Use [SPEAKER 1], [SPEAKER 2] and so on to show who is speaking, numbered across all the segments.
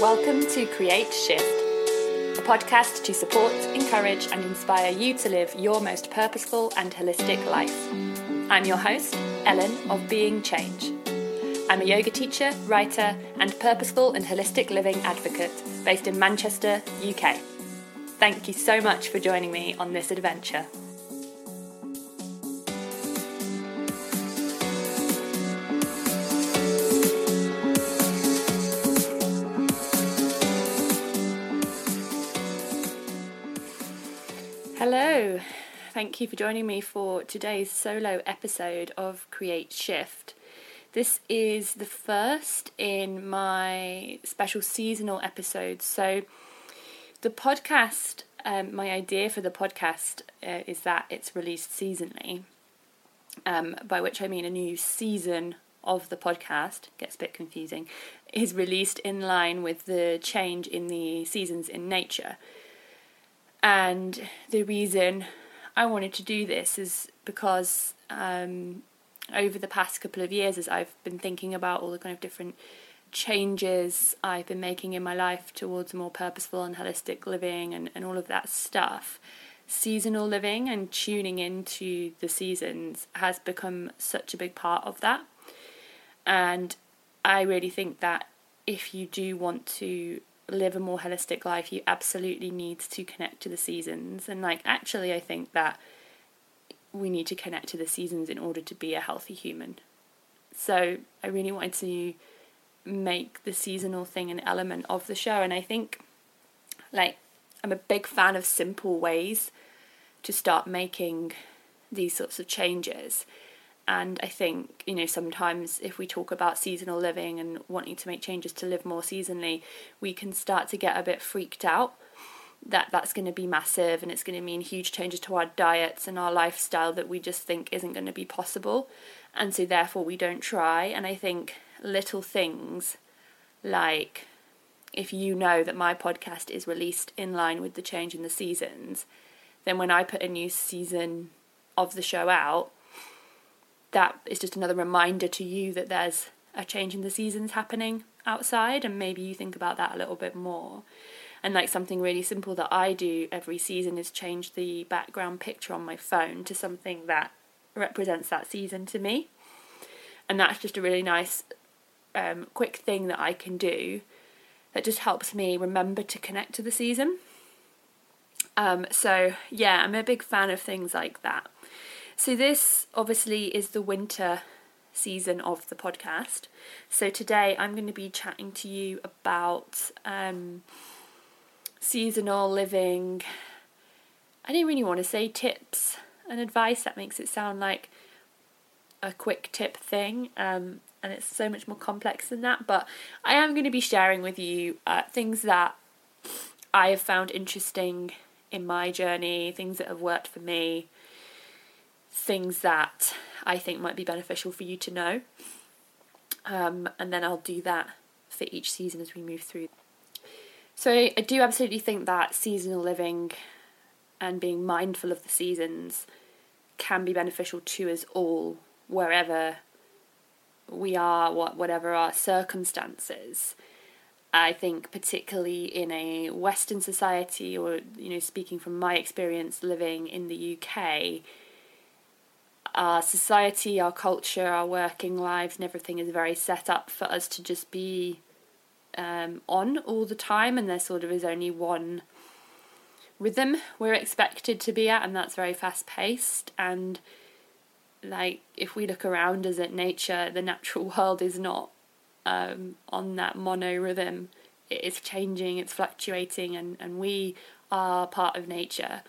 [SPEAKER 1] Welcome to Create Shift, a podcast to support, encourage, and inspire you to live your most purposeful and holistic life. I'm your host, Ellen of Being Change. I'm a yoga teacher, writer, and purposeful and holistic living advocate based in Manchester, UK. Thank you so much for joining me on this adventure. Thank you for joining me for today's solo episode of Create Shift. This is the first in my special seasonal episodes. So, the podcast, um, my idea for the podcast uh, is that it's released seasonally, um, by which I mean a new season of the podcast, gets a bit confusing, is released in line with the change in the seasons in nature. And the reason I wanted to do this is because um, over the past couple of years, as I've been thinking about all the kind of different changes I've been making in my life towards more purposeful and holistic living and, and all of that stuff, seasonal living and tuning into the seasons has become such a big part of that. And I really think that if you do want to live a more holistic life, you absolutely need to connect to the seasons. And, like, actually, I think that we need to connect to the seasons in order to be a healthy human. So, I really wanted to make the seasonal thing an element of the show. And I think, like, I'm a big fan of simple ways to start making these sorts of changes. And I think, you know, sometimes if we talk about seasonal living and wanting to make changes to live more seasonally, we can start to get a bit freaked out that that's going to be massive and it's going to mean huge changes to our diets and our lifestyle that we just think isn't going to be possible. And so therefore we don't try. And I think little things like if you know that my podcast is released in line with the change in the seasons, then when I put a new season of the show out, that is just another reminder to you that there's a change in the seasons happening outside, and maybe you think about that a little bit more. And like something really simple that I do every season is change the background picture on my phone to something that represents that season to me. And that's just a really nice, um, quick thing that I can do that just helps me remember to connect to the season. Um, so, yeah, I'm a big fan of things like that. So, this obviously is the winter season of the podcast. So, today I'm going to be chatting to you about um, seasonal living. I didn't really want to say tips and advice, that makes it sound like a quick tip thing. Um, and it's so much more complex than that. But I am going to be sharing with you uh, things that I have found interesting in my journey, things that have worked for me, things that I think might be beneficial for you to know. Um, and then I'll do that for each season as we move through. So I do absolutely think that seasonal living and being mindful of the seasons can be beneficial to us all, wherever we are, what whatever our circumstances. I think particularly in a Western society, or you know, speaking from my experience living in the UK, our society, our culture, our working lives, and everything is very set up for us to just be um, on all the time, and there sort of is only one rhythm we're expected to be at, and that's very fast paced. And like, if we look around us at nature, the natural world is not um, on that mono rhythm. It is changing, it's fluctuating, and, and we are part of nature.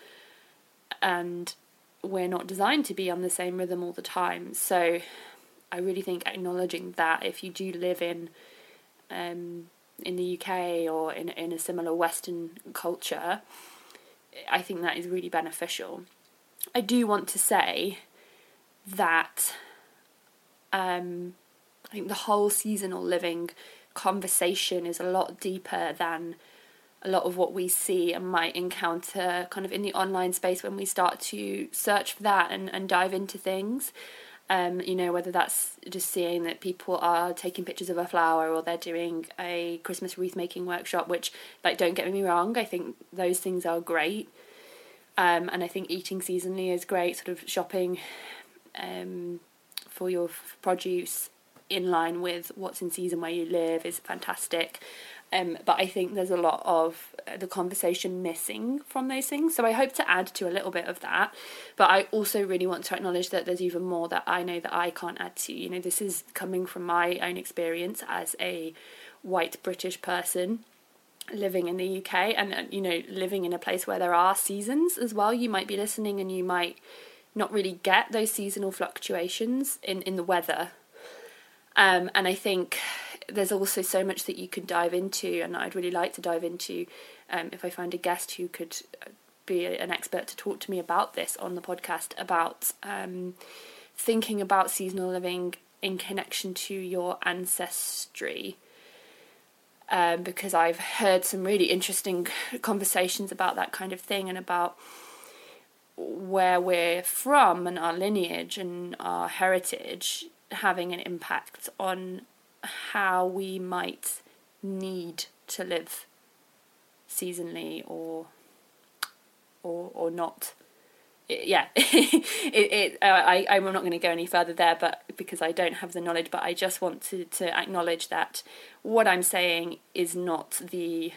[SPEAKER 1] And we're not designed to be on the same rhythm all the time. So I really think acknowledging that if you do live in um, in the UK or in in a similar Western culture, I think that is really beneficial. I do want to say that um, I think the whole seasonal living conversation is a lot deeper than a lot of what we see and might encounter kind of in the online space when we start to search for that and, and dive into things. Um, you know, whether that's just seeing that people are taking pictures of a flower or they're doing a Christmas wreath making workshop, which, like, don't get me wrong, I think those things are great. Um, and I think eating seasonally is great, sort of shopping um, for your produce in line with what's in season where you live is fantastic. Um, but I think there's a lot of uh, the conversation missing from those things. So I hope to add to a little bit of that. But I also really want to acknowledge that there's even more that I know that I can't add to. You know, this is coming from my own experience as a white British person living in the UK and, uh, you know, living in a place where there are seasons as well. You might be listening and you might not really get those seasonal fluctuations in, in the weather. Um, and I think there's also so much that you could dive into, and I'd really like to dive into um, if I find a guest who could uh, be an expert to talk to me about this on the podcast about um, thinking about seasonal living in connection to your ancestry. Um, because I've heard some really interesting conversations about that kind of thing and about where we're from and our lineage and our heritage having an impact on how we might need to live seasonally or or or not yeah it, it uh, I I'm not going to go any further there but because I don't have the knowledge but I just want to to acknowledge that what I'm saying is not the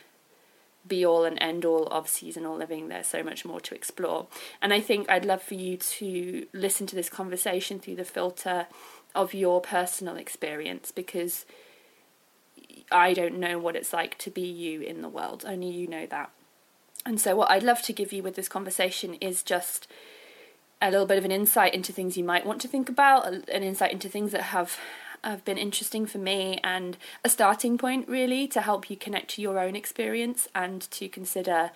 [SPEAKER 1] be all and end all of seasonal living. There's so much more to explore. And I think I'd love for you to listen to this conversation through the filter of your personal experience because I don't know what it's like to be you in the world. Only you know that. And so, what I'd love to give you with this conversation is just a little bit of an insight into things you might want to think about, an insight into things that have have been interesting for me, and a starting point really to help you connect to your own experience and to consider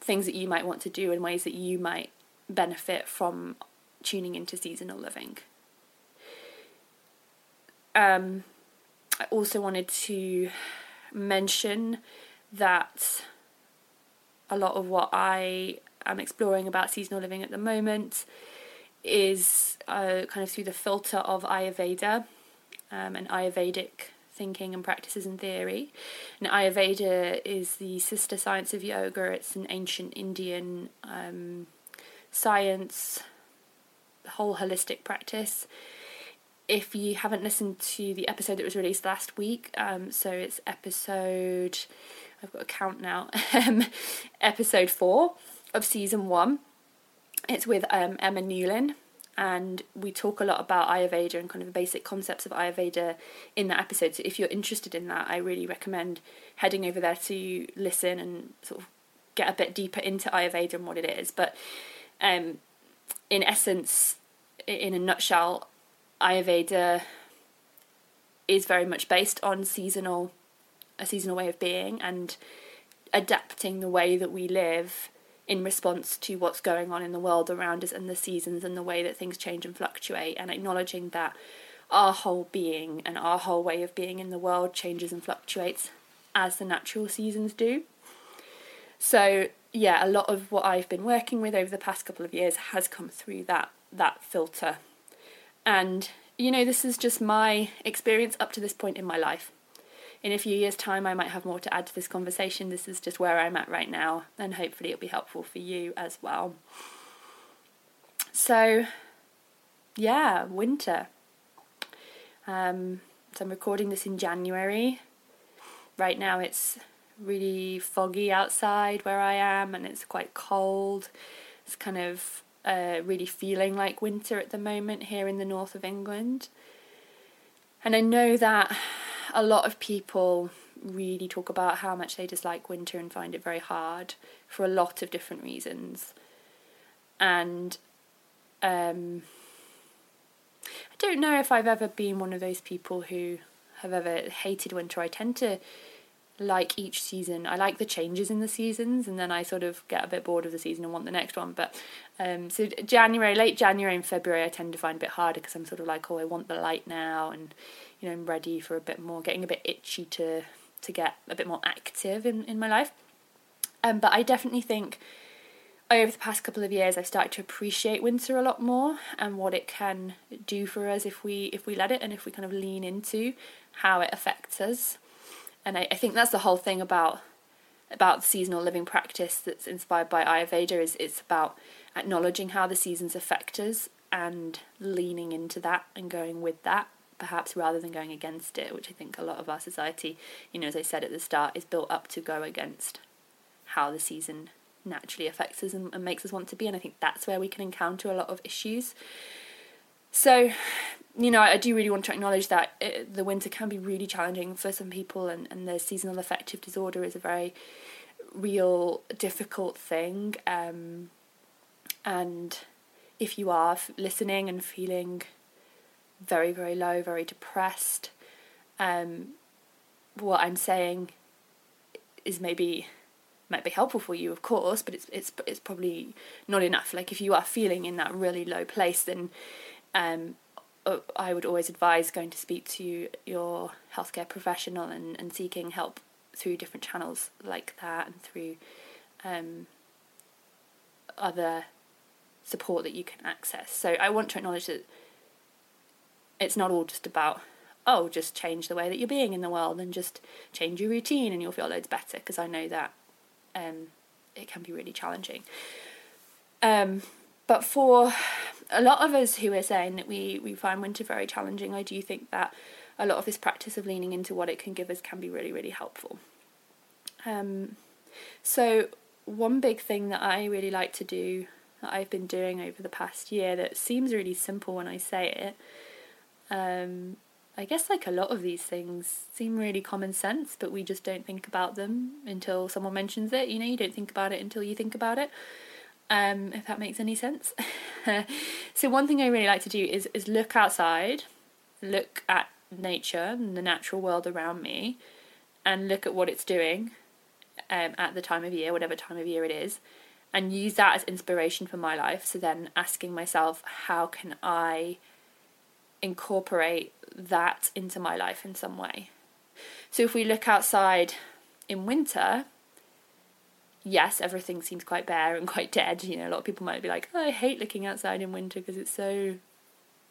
[SPEAKER 1] things that you might want to do and ways that you might benefit from tuning into seasonal living. Um, I also wanted to mention that a lot of what I am exploring about seasonal living at the moment is uh, kind of through the filter of Ayurveda um, and Ayurvedic thinking and practices and theory. And Ayurveda is the sister science of yoga, it's an ancient Indian um, science, whole holistic practice if you haven't listened to the episode that was released last week, um, so it's episode, I've got a count now, um, episode four of season one. It's with um, Emma Newlin, and we talk a lot about Ayurveda and kind of the basic concepts of Ayurveda in that episode. So if you're interested in that, I really recommend heading over there to listen and sort of get a bit deeper into Ayurveda and what it is. But um, in essence, in a nutshell, Ayurveda is very much based on seasonal a seasonal way of being and adapting the way that we live in response to what's going on in the world around us and the seasons and the way that things change and fluctuate and acknowledging that our whole being and our whole way of being in the world changes and fluctuates as the natural seasons do. So yeah, a lot of what I've been working with over the past couple of years has come through that that filter and, you know, this is just my experience up to this point in my life. In a few years' time, I might have more to add to this conversation. This is just where I'm at right now, and hopefully, it'll be helpful for you as well. So, yeah, winter. Um, so, I'm recording this in January. Right now, it's really foggy outside where I am, and it's quite cold. It's kind of uh, really feeling like winter at the moment here in the north of England. And I know that a lot of people really talk about how much they dislike winter and find it very hard for a lot of different reasons. And um, I don't know if I've ever been one of those people who have ever hated winter. I tend to like each season. I like the changes in the seasons, and then I sort of get a bit bored of the season and want the next one. But um, so January, late January and February, I tend to find a bit harder because I'm sort of like, oh, I want the light now, and you know, I'm ready for a bit more, getting a bit itchy to to get a bit more active in in my life. Um, but I definitely think over the past couple of years I've started to appreciate winter a lot more and what it can do for us if we if we let it and if we kind of lean into how it affects us. And I, I think that's the whole thing about about seasonal living practice that's inspired by Ayurveda is it's about acknowledging how the seasons affect us and leaning into that and going with that perhaps rather than going against it which i think a lot of our society you know as i said at the start is built up to go against how the season naturally affects us and, and makes us want to be. And i think that's where we can encounter a lot of issues so you know i do really want to acknowledge that it, the winter can be really challenging for some people and, and the seasonal affective disorder is a very real difficult thing um, and if you are listening and feeling very, very low, very depressed, um, what I'm saying is maybe might be helpful for you, of course, but it's it's it's probably not enough. Like if you are feeling in that really low place, then um, uh, I would always advise going to speak to your healthcare professional and, and seeking help through different channels like that and through um, other support that you can access. So I want to acknowledge that it's not all just about oh just change the way that you're being in the world and just change your routine and you'll feel loads better because I know that um, it can be really challenging. Um, but for a lot of us who are saying that we, we find winter very challenging, I do think that a lot of this practice of leaning into what it can give us can be really, really helpful. Um, so, one big thing that I really like to do that I've been doing over the past year that seems really simple when I say it. Um, I guess like a lot of these things seem really common sense, but we just don't think about them until someone mentions it. You know, you don't think about it until you think about it. Um, if that makes any sense. so one thing I really like to do is is look outside, look at nature and the natural world around me, and look at what it's doing um, at the time of year, whatever time of year it is, and use that as inspiration for my life. So then asking myself, how can I incorporate that into my life in some way? So if we look outside in winter, yes, everything seems quite bare and quite dead. You know, a lot of people might be like, oh, I hate looking outside in winter because it's so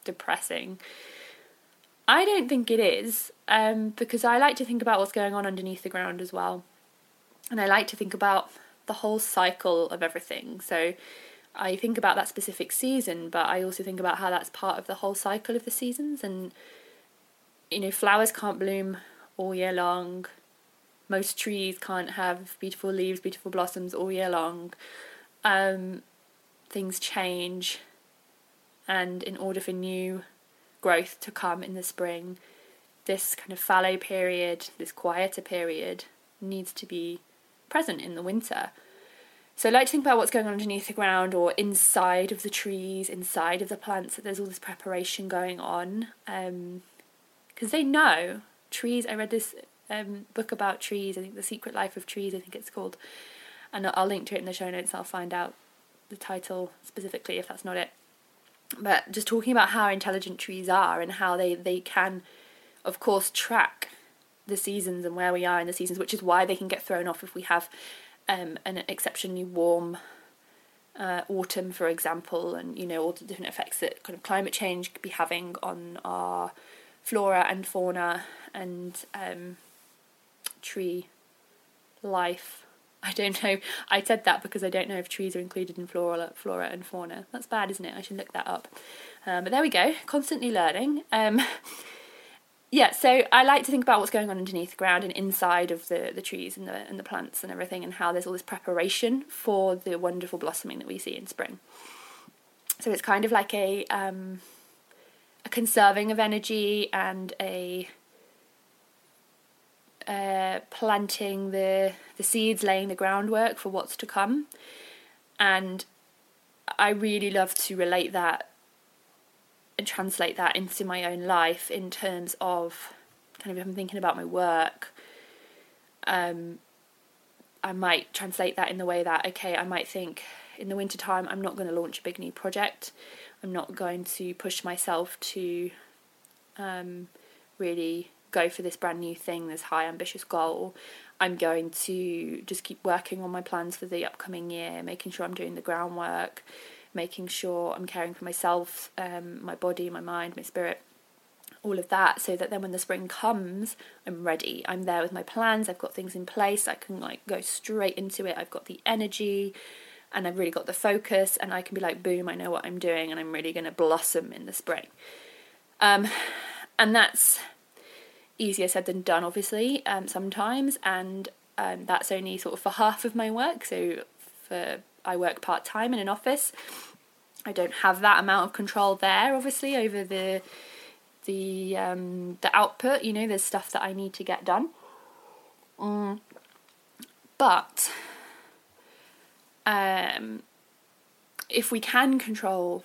[SPEAKER 1] depressing. I don't think it is, um, because I like to think about what's going on underneath the ground as well. And I like to think about the whole cycle of everything. So I think about that specific season, but I also think about how that's part of the whole cycle of the seasons. And, you know, flowers can't bloom all year long. Most trees can't have beautiful leaves, beautiful blossoms all year long. Um, things change. And in order for new growth to come in the spring, this kind of fallow period, this quieter period, needs to be present in the winter. So I like to think about what's going on underneath the ground or inside of the trees, inside of the plants, that there's all this preparation going on. Because um, they know trees, I read this um, book about trees, I think The Secret Life of Trees, I think it's called. And I'll link to it in the show notes, I'll find out the title specifically if that's not it. But just talking about how intelligent trees are and how they, they can, of course, track the seasons and where we are in the seasons, which is why they can get thrown off if we have um, an exceptionally warm uh, autumn, for example, and you know all the different effects that kind of climate change could be having on our flora and fauna and um, tree life. I don't know. I said that because I don't know if trees are included in flora, flora and fauna. That's bad, isn't it? I should look that up. Um, but there we go. Constantly learning. Um, yeah, so I like to think about what's going on underneath the ground and inside of the, the trees and the and the plants and everything, and how there's all this preparation for the wonderful blossoming that we see in spring. So it's kind of like a um, a conserving of energy and a uh, planting the the seeds, laying the groundwork for what's to come, and I really love to relate that and translate that into my own life in terms of kind of if I'm thinking about my work, um, I might translate that in the way that okay, I might think in the winter time I'm not going to launch a big new project. I'm not going to push myself to um, really go for this brand new thing, this high ambitious goal, I'm going to just keep working on my plans for the upcoming year, making sure I'm doing the groundwork, making sure I'm caring for myself, um, my body, my mind, my spirit, all of that, so that then when the spring comes, I'm ready. I'm there with my plans. I've got things in place. I can like go straight into it. I've got the energy, and I've really got the focus, and I can be like, boom, I know what I'm doing, and I'm really going to blossom in the spring. Um, and that's easier said than done, obviously, um, sometimes, and um, that's only sort of for half of my work. So for I work part time in an office. I don't have that amount of control there, obviously, over the the um, the output. You know, there's stuff that I need to get done. Mm. But um, if we can control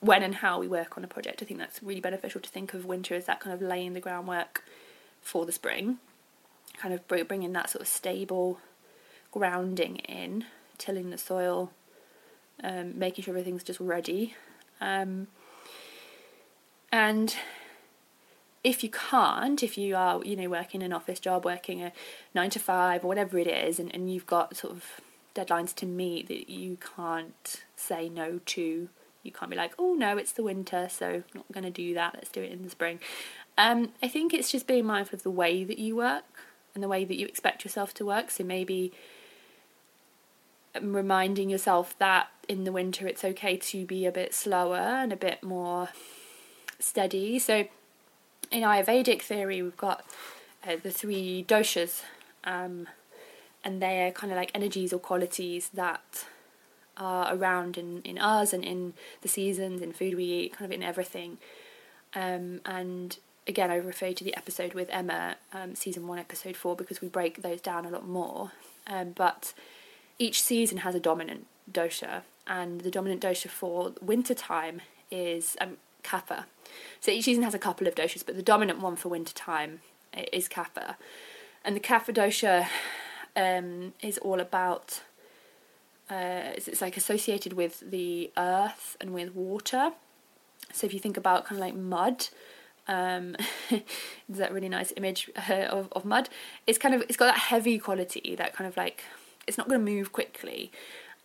[SPEAKER 1] when and how we work on a project. I think that's really beneficial to think of winter as that kind of laying the groundwork for the spring, kind of bringing that sort of stable grounding in, tilling the soil, um, making sure everything's just ready. Um, and if you can't, if you are, you know, working an office job, working a nine to five or whatever it is, and, and you've got sort of deadlines to meet that you can't say no to you can't be like, oh no, it's the winter, so I'm not going to do that. Let's do it in the spring. Um, I think it's just being mindful of the way that you work and the way that you expect yourself to work. So maybe um, reminding yourself that in the winter it's okay to be a bit slower and a bit more steady. So in Ayurvedic theory, we've got uh, the three doshas, um, and they're kind of like energies or qualities that are around in, in us and in the seasons, in food we eat, kind of in everything. Um, and again, I refer to the episode with Emma, um, season one, episode four, because we break those down a lot more. Um, but each season has a dominant dosha, and the dominant dosha for winter time is um, kapha. So each season has a couple of doshas, but the dominant one for winter time is kapha. And the kapha dosha um, is all about uh, it's, like associated with the earth and with water. So if you think about kind of like mud, um, there's that really nice image uh, of of mud. It's kind of it's got that heavy quality, that kind of like it's not going to move quickly.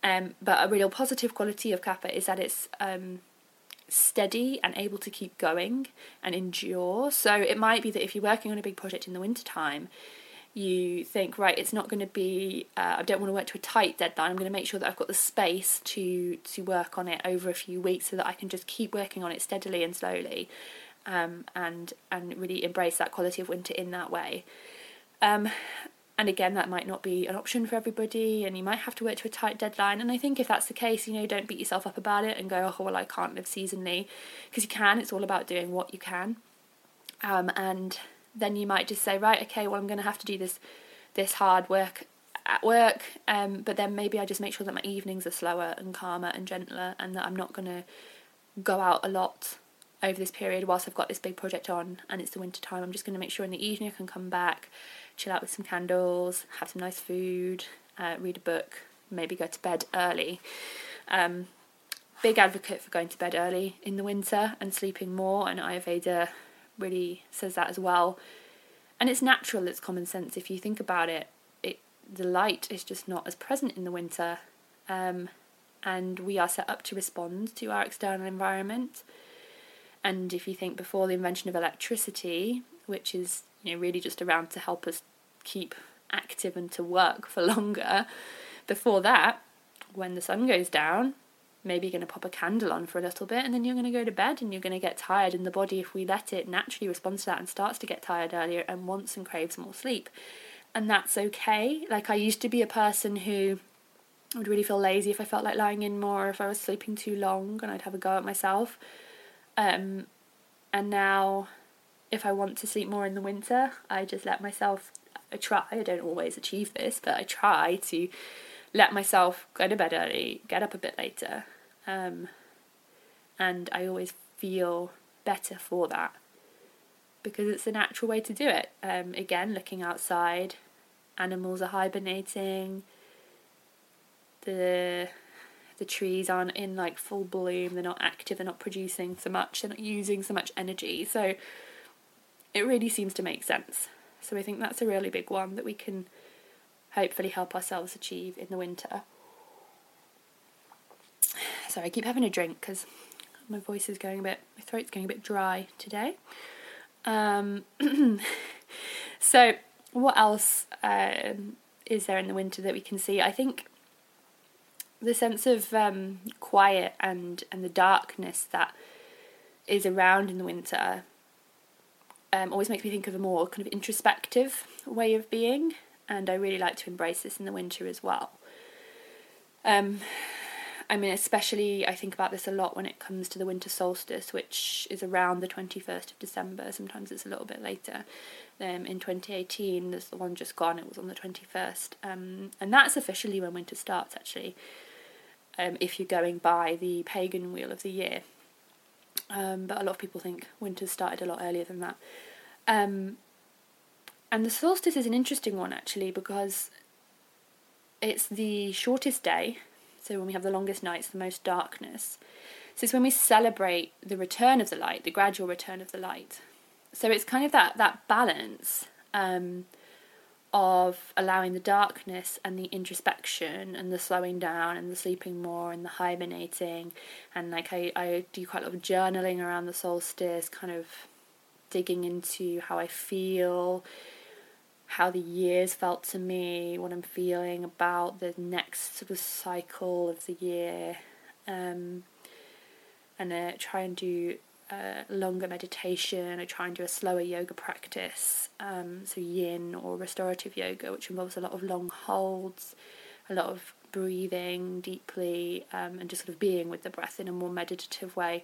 [SPEAKER 1] Um, but a real positive quality of kapha is that it's um, steady and able to keep going and endure. So it might be that if you're working on a big project in the winter time, you think right it's not going to be uh, i don't want to work to a tight deadline. I'm going to make sure that i've got the space to to work on it over a few weeks so that i can just keep working on it steadily and slowly um, and and really embrace that quality of winter in that way. Um, and again that might not be an option for everybody and you might have to work to a tight deadline. And i think if that's the case you know don't beat yourself up about it and go oh well i can't live seasonally. Because you can it's all about doing what you can. Um, and then you might just say, right, okay, well, I'm going to have to do this this hard work at work, um, but then maybe I just make sure that my evenings are slower and calmer and gentler, and that I'm not going to go out a lot over this period whilst I've got this big project on and it's the winter time. I'm just going to make sure in the evening I can come back, chill out with some candles, have some nice food, uh, read a book, maybe go to bed early. Um, big advocate for going to bed early in the winter and sleeping more, and Ayurveda really says that as well. And it's natural, it's common sense if you think about it. It the light is just not as present in the winter. Um, and we are set up to respond to our external environment. And if you think before the invention of electricity, which is you know really just around to help us keep active and to work for longer, before that, when the sun goes down, maybe you're going to pop a candle on for a little bit and then you're going to go to bed and you're going to get tired and the body if we let it naturally responds to that and starts to get tired earlier and wants and craves more sleep. And that's okay. Like i used to be a person who would really feel lazy if i felt like lying in more if i was sleeping too long and i'd have a go at myself. Um, and now if i want to sleep more in the winter i just let myself i try i don't always achieve this but i try to let myself go to bed early, get up a bit later, um, and I always feel better for that because it's a natural way to do it. Um, again, looking outside, animals are hibernating. The the trees aren't in like full bloom. They're not active. They're not producing so much. They're not using so much energy. So it really seems to make sense. So I think that's a really big one that we can hopefully help ourselves achieve in the winter. Sorry, I keep having a drink because my voice is going a bit, my throat's going a bit dry today. Um, so, what else um, is there in the winter that we can see? I think the sense of um, quiet and and the darkness that is around in the winter um, always makes me think of a more kind of introspective way of being, and I really like to embrace this in the winter as well. Um, I mean, especially I think about this a lot when it comes to the winter solstice, which is around the 21st of December. Sometimes it's a little bit later. Um, in 2018, there's the one just gone, it was on the 21st. Um, and that's officially when winter starts, actually, um, if you're going by the pagan wheel of the year. Um, but a lot of people think winter started a lot earlier than that. And the solstice is an interesting one, actually, because it's the shortest day so when we have the longest nights, the most darkness. So it's when we celebrate the return of the light, the gradual return of the light. So it's kind of that that balance um, of allowing the darkness and the introspection and the slowing down and the sleeping more and the hibernating and like I, I do quite a lot of journaling around the solstice, kind of digging into how I feel, how the years felt to me, what I'm feeling about the next sort of cycle of the year, um, and uh, try and do a longer meditation. I try and do a slower yoga practice, um, so yin or restorative yoga, which involves a lot of long holds, a lot of breathing deeply, um, and just sort of being with the breath in a more meditative way.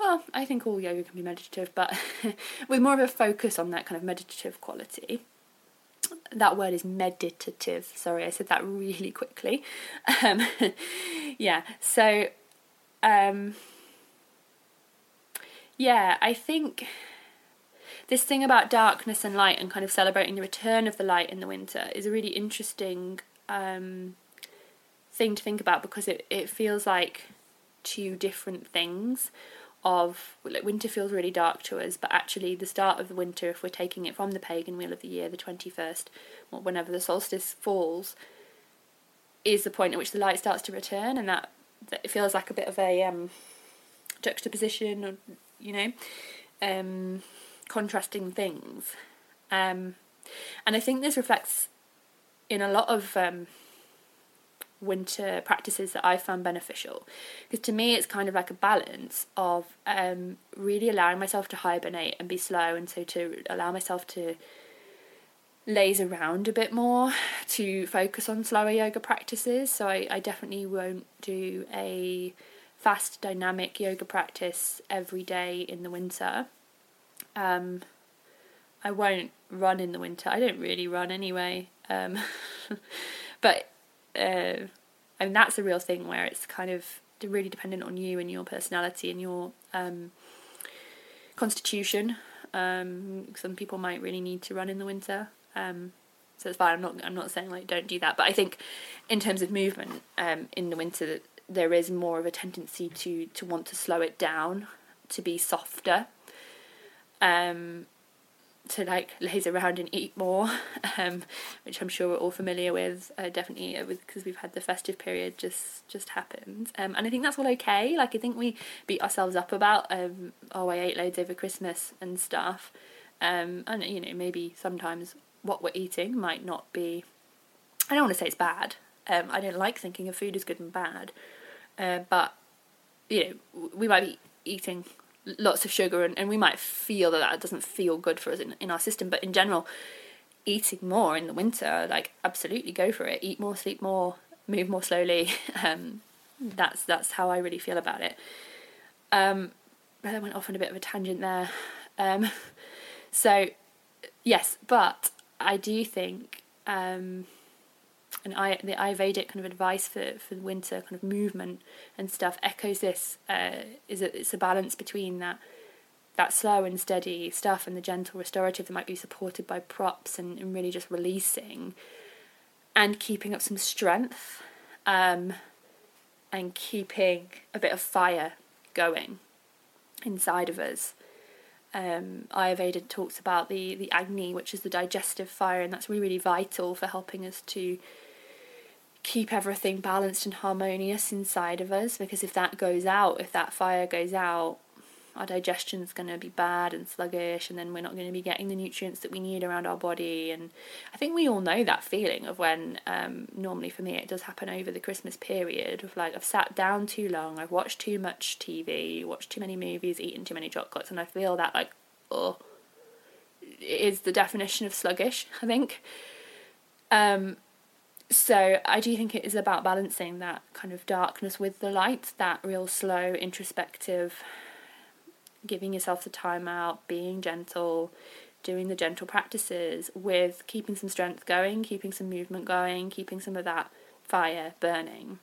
[SPEAKER 1] Well, I think all yoga can be meditative, but with more of a focus on that kind of meditative quality that word is meditative. Sorry, I said that really quickly. Um, yeah, so um, yeah, I think this thing about darkness and light and kind of celebrating the return of the light in the winter is a really interesting um, thing to think about because it, it feels like two different things of like winter feels really dark to us, but actually the start of the winter, if we're taking it from the pagan wheel of the year, the twenty first, or whenever the solstice falls, is the point at which the light starts to return, and that, that it feels like a bit of a um, juxtaposition, or you know, um, contrasting things, um, and I think this reflects in a lot of um, winter practices that I found beneficial. Because to me, it's kind of like a balance of um, really allowing myself to hibernate and be slow, and so to allow myself to laze around a bit more, to focus on slower yoga practices. So I, I definitely won't do a fast dynamic yoga practice every day in the winter. Um, I won't run in the winter. I don't really run anyway. Um, but uh, and that's a real thing where it's kind of really dependent on you and your personality and your um, constitution. Um, some people might really need to run in the winter, um, so it's fine. I'm not I'm not saying like don't do that, but I think in terms of movement um, in the winter, there is more of a tendency to to want to slow it down, to be softer. Um, to like laze around and eat more, um, which I'm sure we're all familiar with. Uh, definitely because we've had the festive period just just happened, um, and I think that's all okay. Like I think we beat ourselves up about um, oh I ate loads over Christmas and stuff, um, and you know maybe sometimes what we're eating might not be. I don't want to say it's bad. Um, I don't like thinking of food as good and bad, uh, but you know we might be eating lots of sugar and, and we might feel that that doesn't feel good for us in, in our system but in general eating more in the winter like absolutely go for it. Eat more sleep more move more slowly. Um, that's that's how I really feel about it. Um, but I went off on a bit of a tangent there. Um, so yes but I do think um, and I, the Ayurvedic kind of advice for, for the winter kind of movement and stuff echoes this. Uh, is a, it's a balance between that that slow and steady stuff and the gentle restorative that might be supported by props and, and really just releasing and keeping up some strength um, and keeping a bit of fire going inside of us. Um, Ayurveda talks about the the Agni, which is the digestive fire, and that's really really vital for helping us to keep everything balanced and harmonious inside of us. Because if that goes out, if that fire goes out, our digestion's going to be bad and sluggish, and then we're not going to be getting the nutrients that we need around our body. And I think we all know that feeling of when, um, normally for me, it does happen over the Christmas period of like I've sat down too long, I've watched too much TV, watched too many movies, eaten too many chocolates, and I feel that like, oh, it is the definition of sluggish, I think. Um, so I do think it is about balancing that kind of darkness with the light, that real slow, introspective giving yourself the time out, being gentle, doing the gentle practices with keeping some strength going, keeping some movement going, keeping some of that fire burning.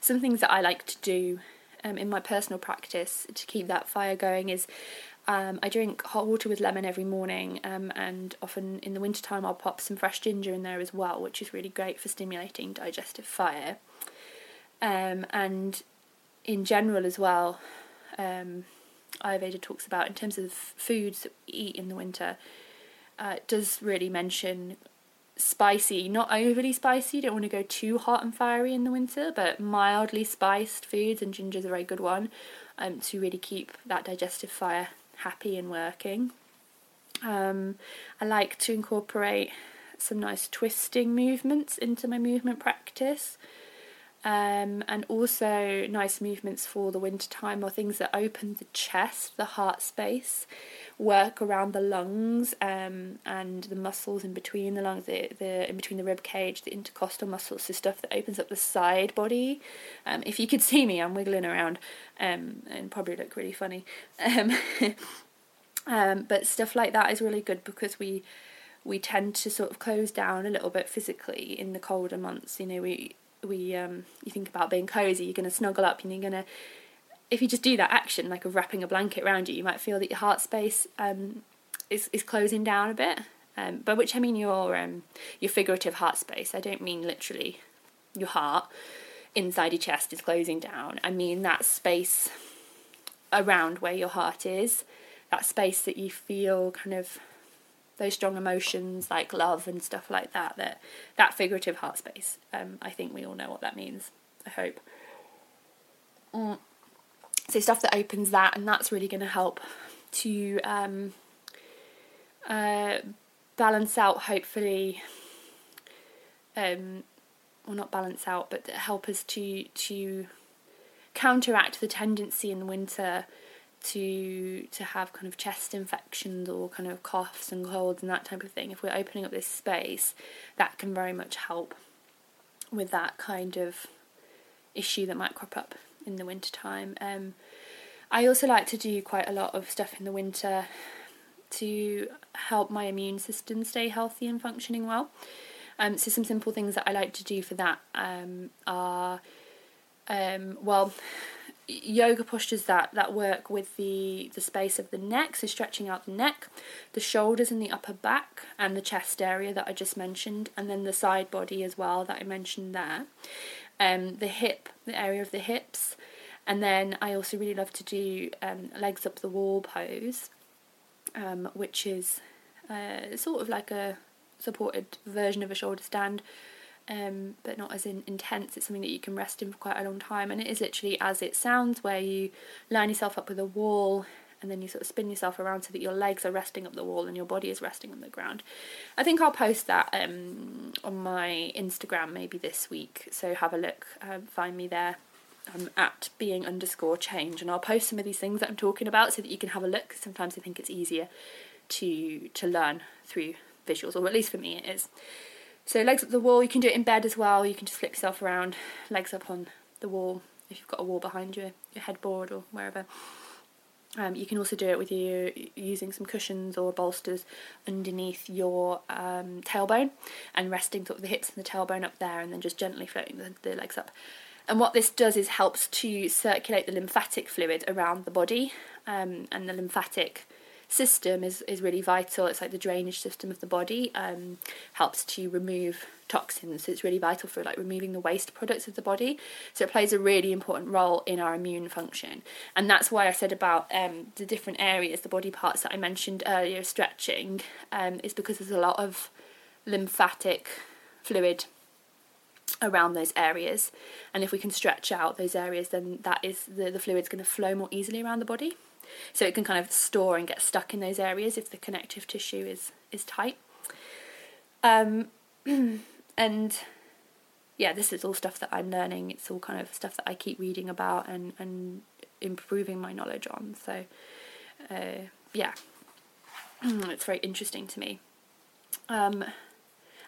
[SPEAKER 1] Some things that I like to do um, in my personal practice to keep that fire going is um, I drink hot water with lemon every morning, um, and often in the wintertime I'll pop some fresh ginger in there as well, which is really great for stimulating digestive fire. Um, and in general as well, um, Ayurveda talks about in terms of foods that we eat in the winter, uh, does really mention spicy, not overly spicy. You don't want to go too hot and fiery in the winter, but mildly spiced foods, and ginger is a very good one um, to really keep that digestive fire happy and working. Um, I like to incorporate some nice twisting movements into my movement practice. Um, and also nice movements for the winter time or things that open the chest, the heart space, work around the lungs um, and the muscles in between the lungs, the, the in between the rib cage, the intercostal muscles, so stuff that opens up the side body. Um, if you could see me, I'm wiggling around um, and probably look really funny. Um, um, but stuff like that is really good because we we tend to sort of close down a little bit physically in the colder months. You know, we we um, you think about being cozy, you're going to snuggle up and you're going to if you just do that action like of wrapping a blanket around you, you might feel that your heart space um, is is closing down a bit. Um, by which I mean your um, your figurative heart space. I don't mean literally your heart inside your chest is closing down. I mean that space around where your heart is, that space that you feel kind of those strong emotions like love and stuff like that that that figurative heart space um, i think we all know what that means i hope mm. so stuff that opens that and that's really going to help to um, uh, balance out hopefully um, well not balance out but help us to to counteract the tendency in the winter to to have kind of chest infections or kind of coughs and colds and that type of thing if we're opening up this space that can very much help with that kind of issue that might crop up in the winter time. Um, I also like to do quite a lot of stuff in the winter to help my immune system stay healthy and functioning well. Um, so some simple things that I like to do for that um, are um, well yoga postures that that work with the the space of the neck so stretching out the neck the shoulders and the upper back and the chest area that I just mentioned and then the side body as well that I mentioned there. Um the hip the area of the hips and then I also really love to do um, legs up the wall pose um, which is uh, sort of like a supported version of a shoulder stand um, but not as in intense. It's something that you can rest in for quite a long time, and it is literally as it sounds, where you line yourself up with a wall and then you sort of spin yourself around so that your legs are resting up the wall and your body is resting on the ground. I think I'll post that um, on my Instagram maybe this week, so have a look, uh, find me there. I'm at being underscore change, and I'll post some of these things that I'm talking about so that you can have a look. Sometimes I think it's easier to to learn through visuals, or at least for me it is. So legs up the wall, you can do it in bed as well. You can just flip yourself around, legs up on the wall if you've got a wall behind you, your headboard or wherever. Um, you can also do it with you using some cushions or bolsters underneath your um, tailbone and resting sort of the hips and the tailbone up there and then just gently floating the, the legs up. And what this does is helps to circulate the lymphatic fluid around the body um, and the lymphatic system is, is really vital. It's like the drainage system of the body, um, helps to remove toxins. So it's really vital for like removing the waste products of the body. So it plays a really important role in our immune function. And that's why I said about um, the different areas, the body parts that I mentioned earlier, stretching, um, is because there's a lot of lymphatic fluid around those areas and if we can stretch out those areas then that is the, the fluid's going to flow more easily around the body so it can kind of store and get stuck in those areas if the connective tissue is is tight. Um, and yeah this is all stuff that i'm learning. It's all kind of stuff that i keep reading about and and improving my knowledge on. So uh, yeah. It's very interesting to me. Um,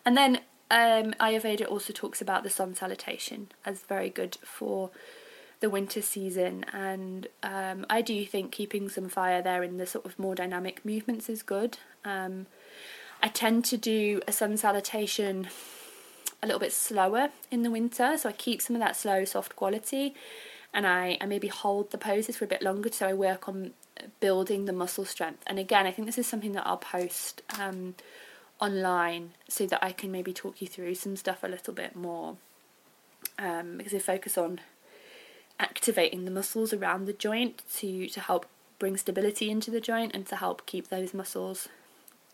[SPEAKER 1] and then um, Ayurveda also talks about the sun salutation as very good for the winter season, and um, I do think keeping some fire there in the sort of more dynamic movements is good. Um, I tend to do a sun salutation a little bit slower in the winter, so I keep some of that slow, soft quality, and I, I maybe hold the poses for a bit longer, so I work on building the muscle strength. And again, I think this is something that I'll post um, online so that I can maybe talk you through some stuff a little bit more. Um, because I focus on activating the muscles around the joint to, to help bring stability into the joint and to help keep those muscles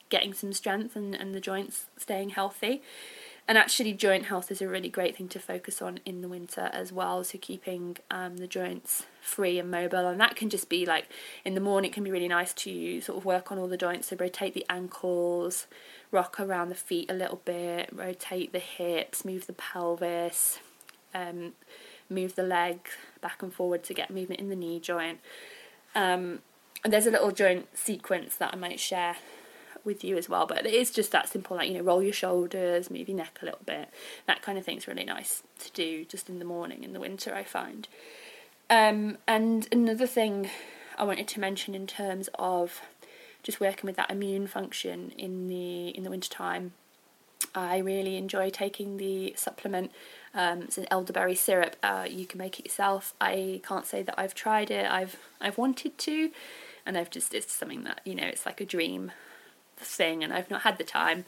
[SPEAKER 1] getting some strength and, and the joints staying healthy. And actually, joint health is a really great thing to focus on in the winter as well. So, keeping um, the joints free and mobile, and that can just be like in the morning, it can be really nice to sort of work on all the joints. So, rotate the ankles, rock around the feet a little bit, rotate the hips, move the pelvis, um, move the leg back and forward to get movement in the knee joint. Um, and there's a little joint sequence that I might share with you as well, but it is just that simple, like, you know, roll your shoulders, move your neck a little bit. That kind of thing's really nice to do just in the morning in the winter, I find. Um, and another thing I wanted to mention in terms of just working with that immune function in the in the winter time. I really enjoy taking the supplement. Um, it's an elderberry syrup. Uh, you can make it yourself. I can't say that I've tried it. I've I've wanted to, and I've just it's something that you know it's like a dream thing, and I've not had the time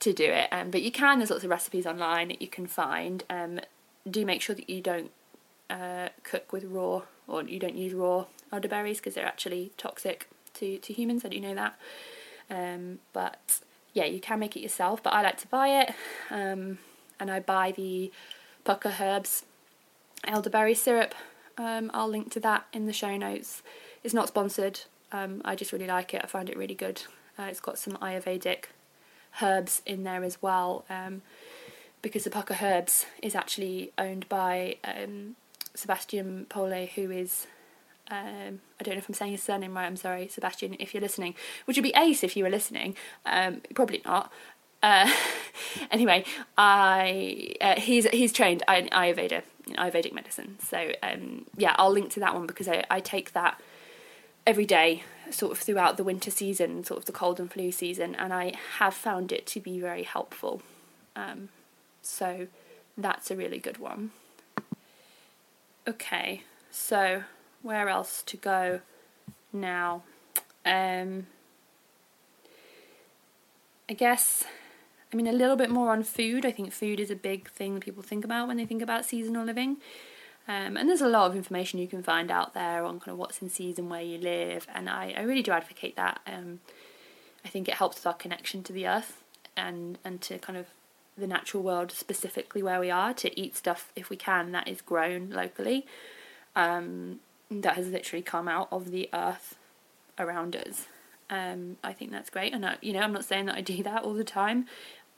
[SPEAKER 1] to do it. Um, but you can. There's lots of recipes online that you can find. Um, do make sure that you don't uh, cook with raw or you don't use raw elderberries because they're actually toxic to, to humans. I do know that. Um, but yeah, you can make it yourself, but I like to buy it. Um, and I buy the Pukka Herbs elderberry syrup. Um, I'll link to that in the show notes. It's not sponsored. Um, I just really like it. I find it really good. Uh, it's got some Ayurvedic herbs in there as well. Um, because the Pukka Herbs is actually owned by um, Sebastian Pole, who is um, I don't know if I'm saying his surname right. I'm sorry, Sebastian, if you're listening. Which would be ace if you were listening. Um, probably not. Uh, anyway, I uh, he's he's trained in Ayurveda, in Ayurvedic medicine. So um, yeah, I'll link to that one because I, I take that every day, sort of throughout the winter season, sort of the cold and flu season, and I have found it to be very helpful. Um, so that's a really good one. Okay, so where else to go now? Um, I guess, I mean, a little bit more on food. I think food is a big thing that people think about when they think about seasonal living. Um, and there's a lot of information you can find out there on kind of what's in season where you live, and I, I really do advocate that. Um, I think it helps with our connection to the earth and and to kind of the natural world specifically where we are to eat stuff if we can that is grown locally. Um, that has literally come out of the earth around us. Um, I think that's great, and I, you know, I'm not saying that I do that all the time.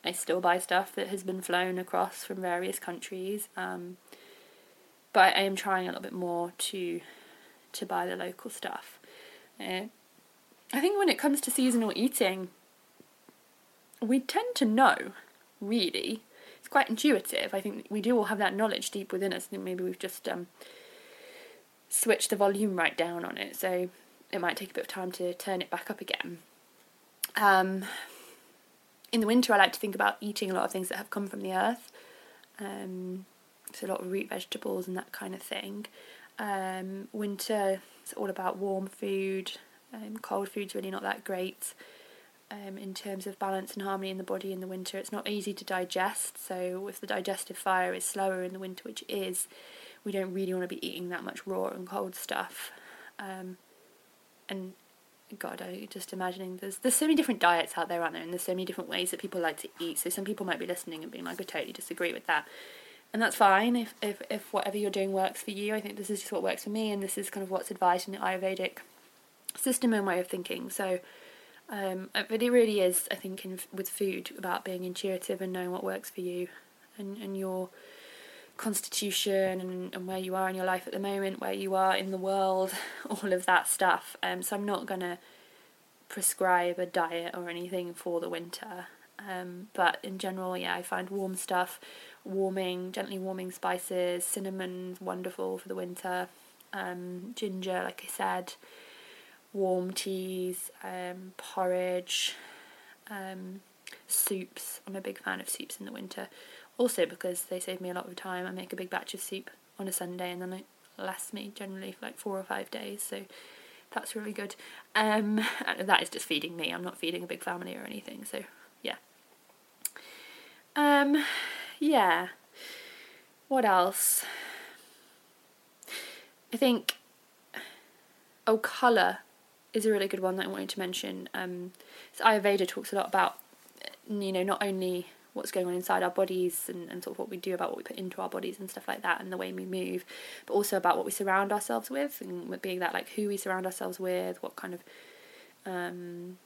[SPEAKER 1] I still buy stuff that has been flown across from various countries, um, but I am trying a little bit more to to buy the local stuff. Uh, I think when it comes to seasonal eating, we tend to know, really. It's quite intuitive. I think we do all have that knowledge deep within us. I think maybe we've just um, switch the volume right down on it, so it might take a bit of time to turn it back up again. Um, in the winter, I like to think about eating a lot of things that have come from the earth, um, so a lot of root vegetables and that kind of thing. Um, winter, it's all about warm food, Um, cold food's really not that great um, in terms of balance and harmony in the body in the winter. It's not easy to digest, so if the digestive fire is slower in the winter, which it is, we don't really want to be eating that much raw and cold stuff. Um, and God, I just imagining there's there's so many different diets out there, aren't there? And there's so many different ways that people like to eat. So some people might be listening and being like, I totally disagree with that. And that's fine if, if, if whatever you're doing works for you. I think this is just what works for me, and this is kind of what's advised in the Ayurvedic system and way of thinking. So, um, uh, but it really is, I think, in, with food about being intuitive and knowing what works for you and, and your constitution and, and where you are in your life at the moment, where you are in the world, all of that stuff. Um, so I'm not going to prescribe a diet or anything for the winter. Um, but in general, yeah, I find warm stuff, warming, gently warming spices, cinnamon's wonderful for the winter, um, ginger, like I said, warm teas, um, porridge, um, soups. I'm a big fan of soups in the winter. Also because they save me a lot of time. I make a big batch of soup on a Sunday and then it lasts me generally for like four or five days. So that's really good. Um, that is just feeding me. I'm not feeding a big family or anything. So yeah. Um, yeah. What else? I think. Oh, colour is a really good one that I wanted to mention. Um, so Ayurveda talks a lot about, you know, not only what's going on inside our bodies and, and sort of what we do about what we put into our bodies and stuff like that and the way we move, but also about what we surround ourselves with and being that like who we surround ourselves with, what kind of um,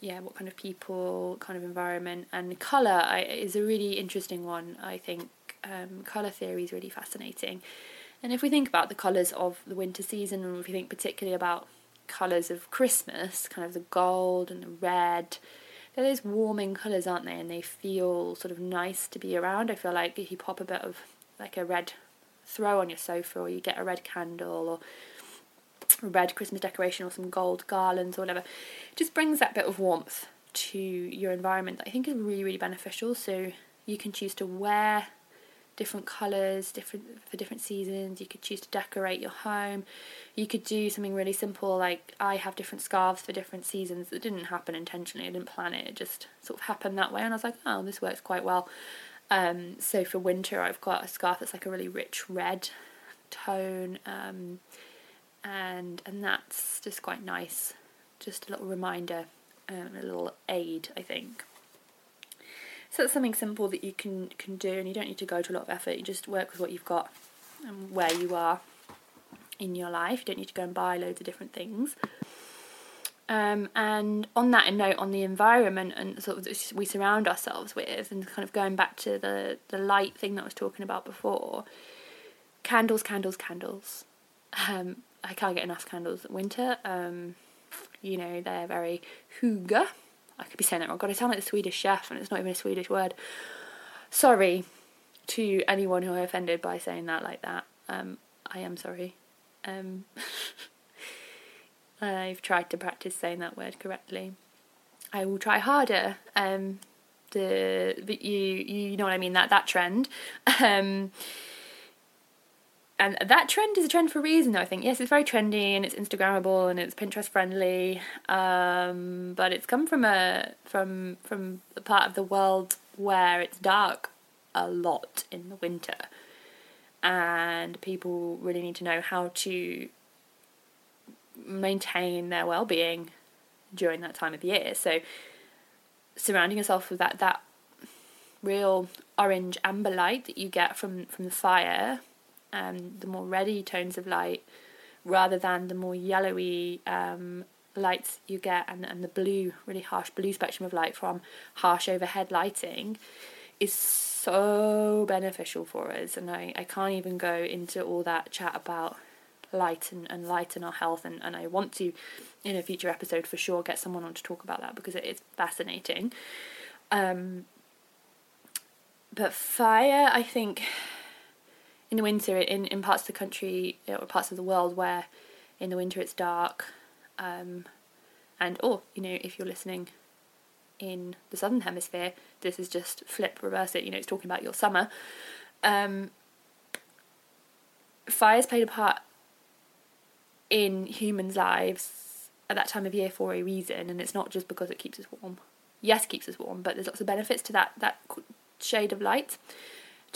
[SPEAKER 1] yeah, what kind of people, kind of environment, and color I, is a really interesting one. I think um, color theory is really fascinating, and if we think about the colors of the winter season, and if we think particularly about colors of Christmas, kind of the gold and the red, they're those warming colours, aren't they? And they feel sort of nice to be around. I feel like if you pop a bit of like a red throw on your sofa, or you get a red candle, or red Christmas decoration, or some gold garlands, or whatever, it just brings that bit of warmth to your environment that I think is really, really beneficial. So you can choose to wear different colours, different for different seasons. You could choose to decorate your home. You could do something really simple like I have different scarves for different seasons. It didn't happen intentionally. I didn't plan it. It just sort of happened that way, and I was like, oh, this works quite well. Um, so for winter, I've got a scarf that's like a really rich red tone, um, and and that's just quite nice. Just a little reminder, um, a little aid, I think. So that's something simple that you can can do, and you don't need to go to a lot of effort. You just work with what you've got and where you are in your life. You don't need to go and buy loads of different things. Um, and on that note, on the environment and sort of we surround ourselves with, and kind of going back to the the light thing that I was talking about before, candles, candles, candles. Um, I can't get enough candles at winter. Um, you know, they're very hygge, I could be saying that wrong. God, I sound like the Swedish chef, and it's not even a Swedish word. Sorry to anyone who I offended by saying that like that. Um, I am sorry. Um, I've tried to practice saying that word correctly. I will try harder. Um, the but you you know what I mean that that trend. Um, and that trend is a trend for a reason though i think. Yes it's very trendy and it's instagrammable and it's pinterest friendly um, but it's come from a from from a part of the world where it's dark a lot in the winter. And people really need to know how to maintain their well-being during that time of year. So surrounding yourself with that that real orange amber light that you get from from the fire um, the more reddy tones of light rather than the more yellowy um, lights you get and, and the blue, really harsh blue spectrum of light from harsh overhead lighting is so beneficial for us. And I, I can't even go into all that chat about light and, and light and our health and, and I want to in a future episode for sure get someone on to talk about that because it is fascinating. Um, but fire, I think in the winter in, in parts of the country or parts of the world where in the winter it's dark um, and or you know if you're listening in the southern hemisphere this is just flip reverse it you know it's talking about your summer um, fire's played a part in humans lives at that time of year for a reason, and it's not just because it keeps us warm. Yes, it keeps us warm, but there's lots of benefits to that that shade of light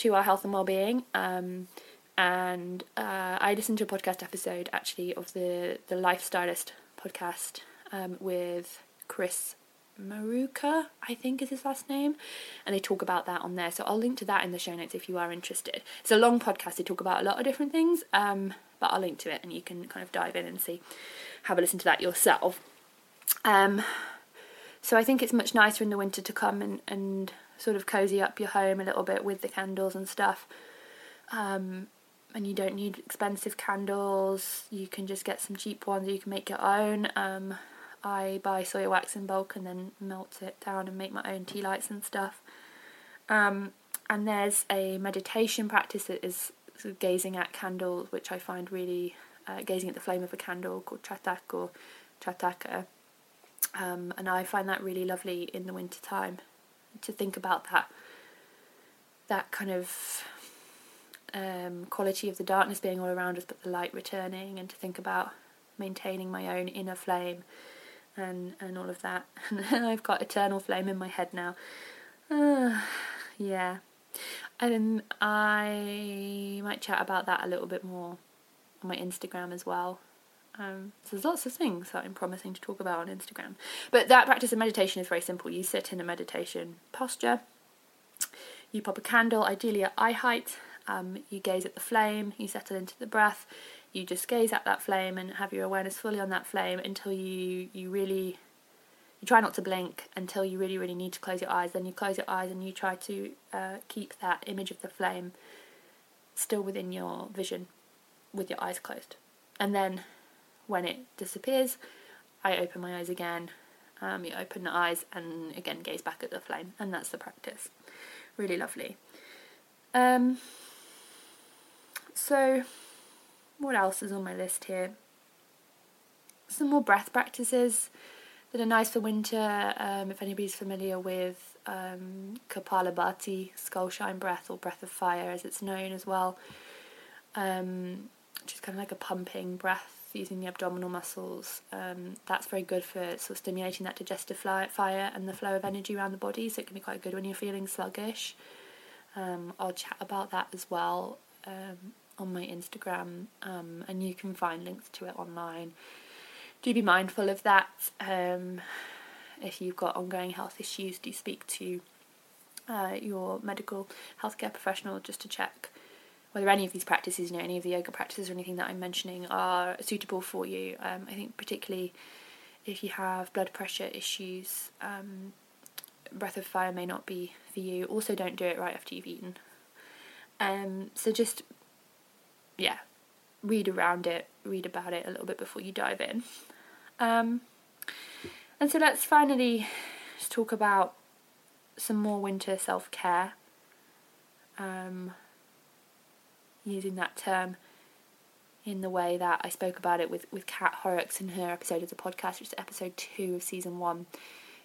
[SPEAKER 1] to our health and well-being. Um, and uh, I listened to a podcast episode actually of the the Lifestylist podcast um, with Chris Maruka, I think is his last name, and they talk about that on there. So I'll link to that in the show notes if you are interested. It's a long podcast. They talk about a lot of different things, um, but I'll link to it and you can kind of dive in and see, have a listen to that yourself. Um, so I think it's much nicer in the winter to come and, and sort of cozy up your home a little bit with the candles and stuff. Um, and you don't need expensive candles. You can just get some cheap ones. You can make your own. Um, I buy soy wax in bulk and then melt it down and make my own tea lights and stuff. Um, and there's a meditation practice that is sort of gazing at candles, which I find really uh, gazing at the flame of a candle called Tratak or Trataka. Um, and I find that really lovely in the winter time to think about that that kind of um, quality of the darkness being all around us, but the light returning, and to think about maintaining my own inner flame and and all of that. And I've got eternal flame in my head now. Uh, yeah. And I might chat about that a little bit more on my Instagram as well. Um, so there's lots of things that I'm promising to talk about on Instagram. But that practice of meditation is very simple. You sit in a meditation posture. You pop a candle, ideally at eye height. Um, you gaze at the flame. You settle into the breath you just gaze at that flame and have your awareness fully on that flame until you you really you try not to blink until you really really need to close your eyes then you close your eyes and you try to uh, keep that image of the flame still within your vision with your eyes closed and then when it disappears i open my eyes again um, you open the eyes and again gaze back at the flame and that's the practice really lovely um, so what else is on my list here? Some more breath practices that are nice for winter. Um, if anybody's familiar with um, Kapalabhati, skull shine breath, or breath of fire as it's known as well, um, which is kind of like a pumping breath using the abdominal muscles. Um, that's very good for sort of stimulating that digestive fire and the flow of energy around the body, so it can be quite good when you're feeling sluggish. Um, I'll chat about that as well um, on my Instagram, um, and you can find links to it online. Do be mindful of that. Um, if you've got ongoing health issues, do speak to uh, your medical healthcare professional just to check whether any of these practices, you know, any of the yoga practices or anything that I'm mentioning are suitable for you. Um, I think particularly if you have blood pressure issues, um, breath of fire may not be for you. Also, don't do it right after you've eaten. Um, so just yeah, read around it, read about it a little bit before you dive in. Um, and so let's finally just talk about some more winter self care. Um, using that term in the way that I spoke about it with, with Kat Horrocks in her episode of the podcast, which is episode two of season one.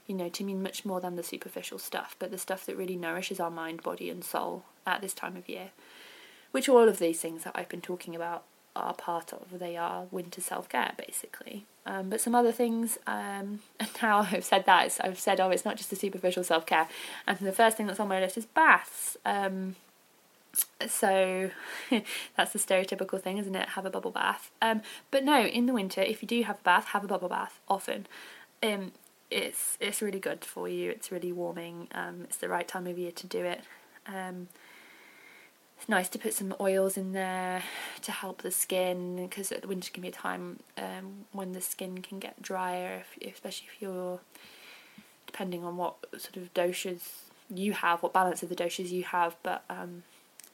[SPEAKER 1] You know, to mean much more than the superficial stuff, but the stuff that really nourishes our mind, body, and soul at this time of year which all of these things that I've been talking about are part of. They are winter self care, basically. Um, but some other things, um, and now I've said that, I've said, oh, it's not just the superficial self care. And the first thing that's on my list is baths. Um, so that's the stereotypical thing, isn't it? Have a bubble bath. Um, but no, in the winter, if you do have a bath, have a bubble bath often. Um, it's it's really good for you. It's really warming. Um, it's the right time of year to do it. Um, it's nice to put some oils in there to help the skin because the winter can be a time um, when the skin can get drier, if, especially if you're depending on what sort of doshas you have, what balance of the doshas you have. But um,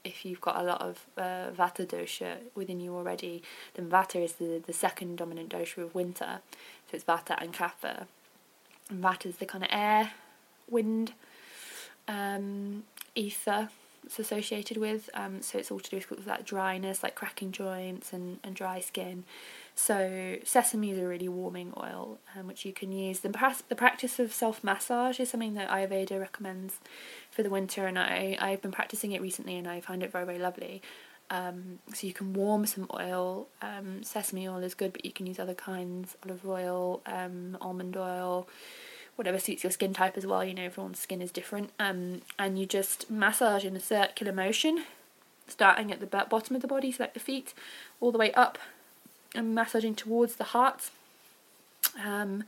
[SPEAKER 1] if you've got a lot of uh, Vata dosha within you already, then Vata is the, the second dominant dosha of winter. So it's Vata and Kapha. And Vata is the kind of air, wind, um, ether it's associated with. Um, so it's all to do with that dryness, like cracking joints and, and dry skin. So sesame is a really warming oil, um, which you can use. The, the practice of self massage is something that Ayurveda recommends for the winter, and I I've been practicing it recently, and I find it very very lovely. Um, so you can warm some oil. Um, sesame oil is good, but you can use other kinds: olive oil, um, almond oil, whatever suits your skin type as well. You know, everyone's skin is different. Um, and you just massage in a circular motion, starting at the bottom of the body, so like the feet, all the way up, and massaging towards the heart. Um,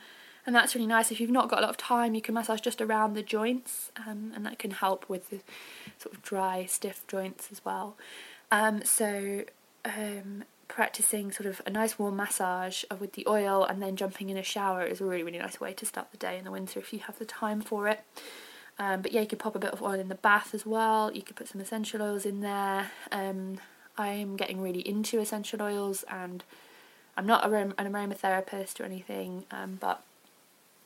[SPEAKER 1] and that's really nice. If you've not got a lot of time, you can massage just around the joints, um, and that can help with the sort of dry, stiff joints as well. Um, so, um, practicing sort of a nice warm massage with the oil and then jumping in a shower is a really, really nice way to start the day in the winter if you have the time for it. Um, but yeah, you could pop a bit of oil in the bath as well. You could put some essential oils in there. Um, I'm getting really into essential oils and I'm not an aromatherapist or anything, um, but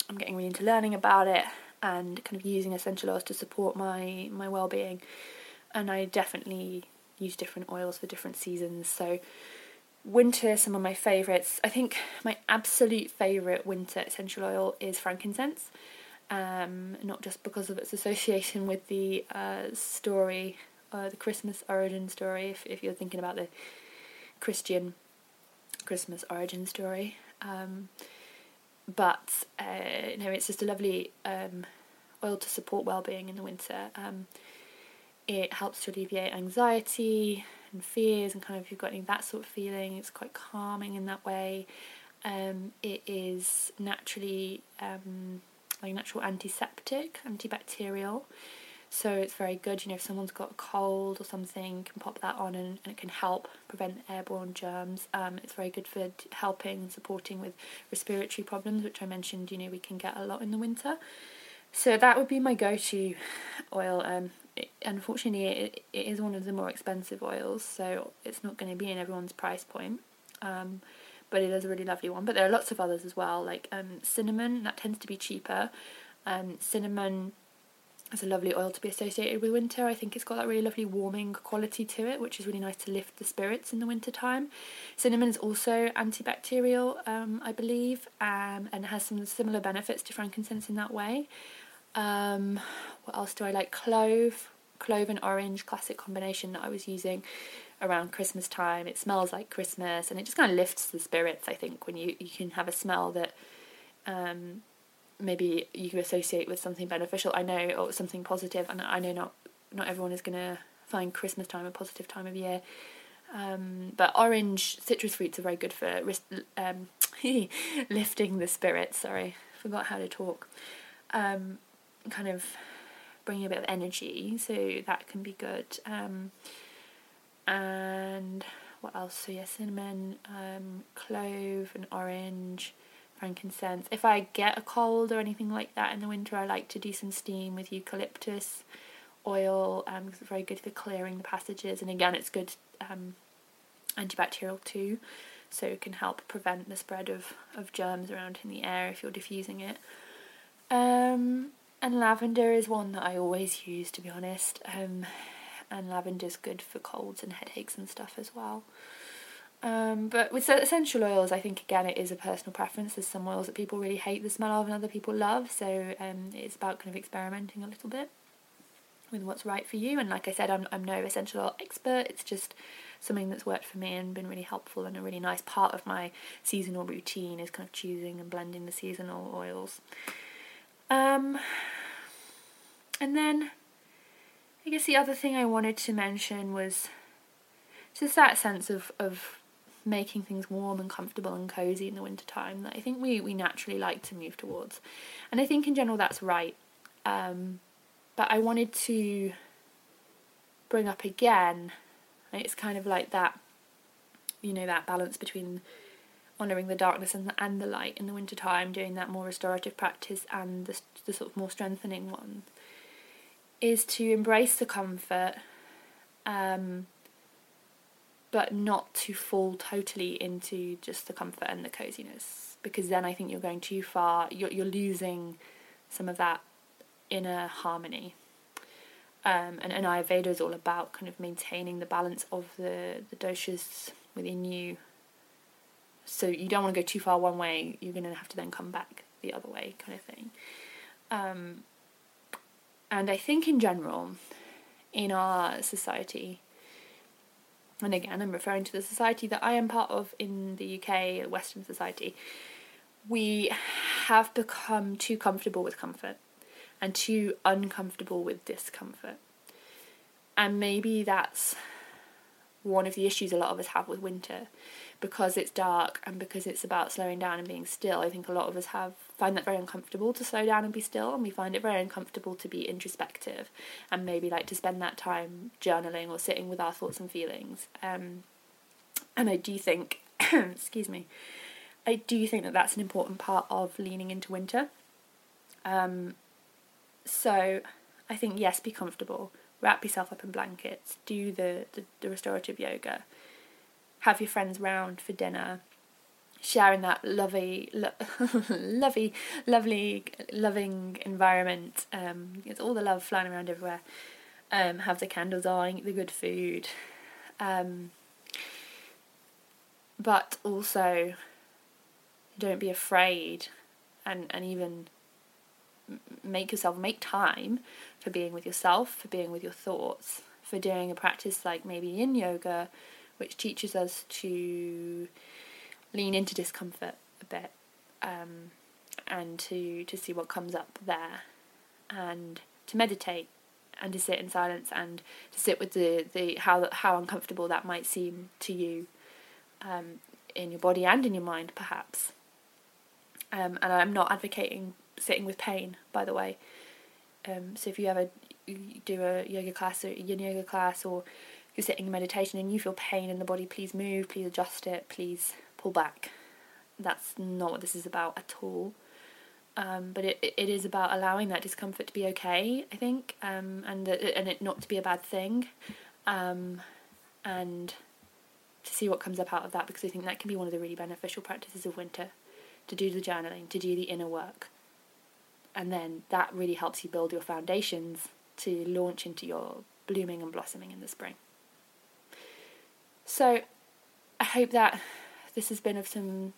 [SPEAKER 1] I'm getting really into learning about it and kind of using essential oils to support my my well-being. And I definitely use different oils for different seasons. So winter, some of my favourites. I think my absolute favourite winter essential oil is frankincense. Um, not just because of its association with the uh, story, uh, the Christmas origin story, if, if you're thinking about the Christian Christmas origin story. Um, but uh, no, it's just a lovely um, oil to support well-being in the winter. Um, it helps to alleviate anxiety and fears, and kind of if you've got any that sort of feeling, it's quite calming in that way. Um, it is naturally um, like natural antiseptic, antibacterial. So it's very good, you know, if someone's got a cold or something, can pop that on and, and it can help prevent airborne germs. Um, it's very good for helping and supporting with respiratory problems, which I mentioned, you know, we can get a lot in the winter. So that would be my go-to oil. Um, it, unfortunately, it, it is one of the more expensive oils, so it's not going to be in everyone's price point. Um, but it is a really lovely one. But there are lots of others as well, like um, cinnamon, that tends to be cheaper. Um, cinnamon it's a lovely oil to be associated with winter. I think it's got that really lovely warming quality to it, which is really nice to lift the spirits in the winter time. Cinnamon is also antibacterial, um, I believe, um, and has some similar benefits to frankincense in that way. Um, what else do I like? Clove, clove and orange, classic combination that I was using around Christmas time. It smells like Christmas, and it just kind of lifts the spirits. I think when you you can have a smell that um, maybe you can associate with something beneficial. I know or something positive, and I know not not everyone is to find Christmas time a positive time of year. Um, but orange citrus fruits are very good for um, lifting the spirits. Sorry, forgot how to talk. Um, kind of bringing a bit of energy, so that can be good. Um, and what else? So yeah, cinnamon, um, clove, and orange frankincense. If I get a cold or anything like that in the winter, I like to do some steam with eucalyptus oil um, because it's very good for clearing the passages. And again, it's good um, antibacterial too, so it can help prevent the spread of, of germs around in the air if you're diffusing it. Um, and lavender is one that I always use, to be honest. Um, and lavender's good for colds and headaches and stuff as well. Um, but with essential oils, I think again it is a personal preference. There's some oils that people really hate the smell of and other people love. So um, it's about kind of experimenting a little bit with what's right for you. And like I said, I'm I'm no essential oil expert. It's just something that's worked for me and been really helpful and a really nice part of my seasonal routine is kind of choosing and blending the seasonal oils. Um, and then I guess the other thing I wanted to mention was just that sense of of making things warm and comfortable and cozy in the winter time that I think we, we naturally like to move towards. And I think in general that's right. Um, but I wanted to bring up again, it's kind of like that, you know, that balance between honouring the darkness and the, and the light in the winter time, doing that more restorative practice and the, the sort of more strengthening one, is to embrace the comfort. Um, but not to fall totally into just the comfort and the coziness because then I think you're going too far. You're you're losing some of that inner harmony. Um, and, and Ayurveda is all about kind of maintaining the balance of the, the doshas within you. So you don't want to go too far one way, you're going to have to then come back the other way, kind of thing. Um, and I think in general, in our society, and again, I'm referring to the society that I am part of in the UK, Western society, we have become too comfortable with comfort and too uncomfortable with discomfort. And maybe that's one of the issues a lot of us have with winter because it's dark and because it's about slowing down and being still. I think a lot of us have find that very uncomfortable to slow down and be still, and we find it very uncomfortable to be introspective and maybe like to spend that time journaling or sitting with our thoughts and feelings. Um, and I do think, excuse me, I do think that that's an important part of leaning into winter. Um, so I think yes, be comfortable, wrap yourself up in blankets, do the, the, the restorative yoga, have your friends round for dinner, sharing that lovely, lo- lovely, lovely, loving environment. Um, it's all the love flying around everywhere. Um, have the candles on, eat the good food, um, but also don't be afraid, and and even make yourself make time for being with yourself, for being with your thoughts, for doing a practice like maybe yin yoga, which teaches us to lean into discomfort a bit um, and to, to see what comes up there and to meditate and to sit in silence and to sit with the, the how how uncomfortable that might seem to you um, in your body and in your mind perhaps. Um, and I'm not advocating sitting with pain by the way. Um, so if you ever do a yoga class or a yin yoga class or you're sitting in meditation and you feel pain in the body please move please adjust it please pull back. That's not what this is about at all. Um, but it it is about allowing that discomfort to be okay, I think, um, and the, and it not to be a bad thing, um, and to see what comes up out of that because I think that can be one of the really beneficial practices of winter, to do the journaling, to do the inner work, and then that really helps you build your foundations to launch into your blooming and blossoming in the spring. So, I hope that this has been of some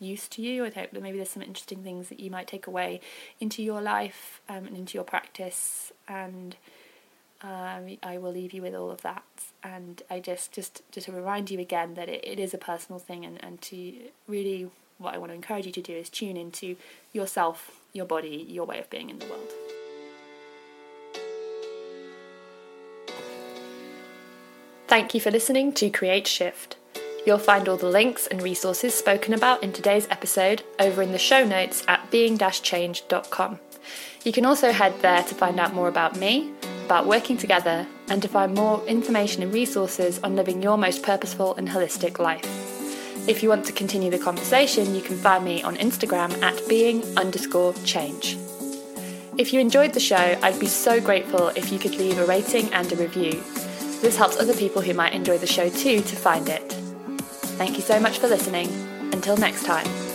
[SPEAKER 1] use to you. I hope that maybe there's some interesting things that you might take away into your life um, and into your practice. And um, I will leave you with all of that. And I just just just to remind you again that it, it is a personal thing, and and to really what I want to encourage you to do is tune into yourself, your body, your way of being in the world. Thank you for listening to Create Shift. You'll find all the links and resources spoken about in today's episode over in the show notes at being-change.com. You can also head there to find out more about me, about working together, and to find more information and resources on living your most purposeful and holistic life. If you want to continue the conversation, you can find me on Instagram at being underscore change. If you enjoyed the show, I'd be so grateful if you could leave a rating and a review. This helps other people who might enjoy the show too to find it. Thank you so much for listening. Until next time.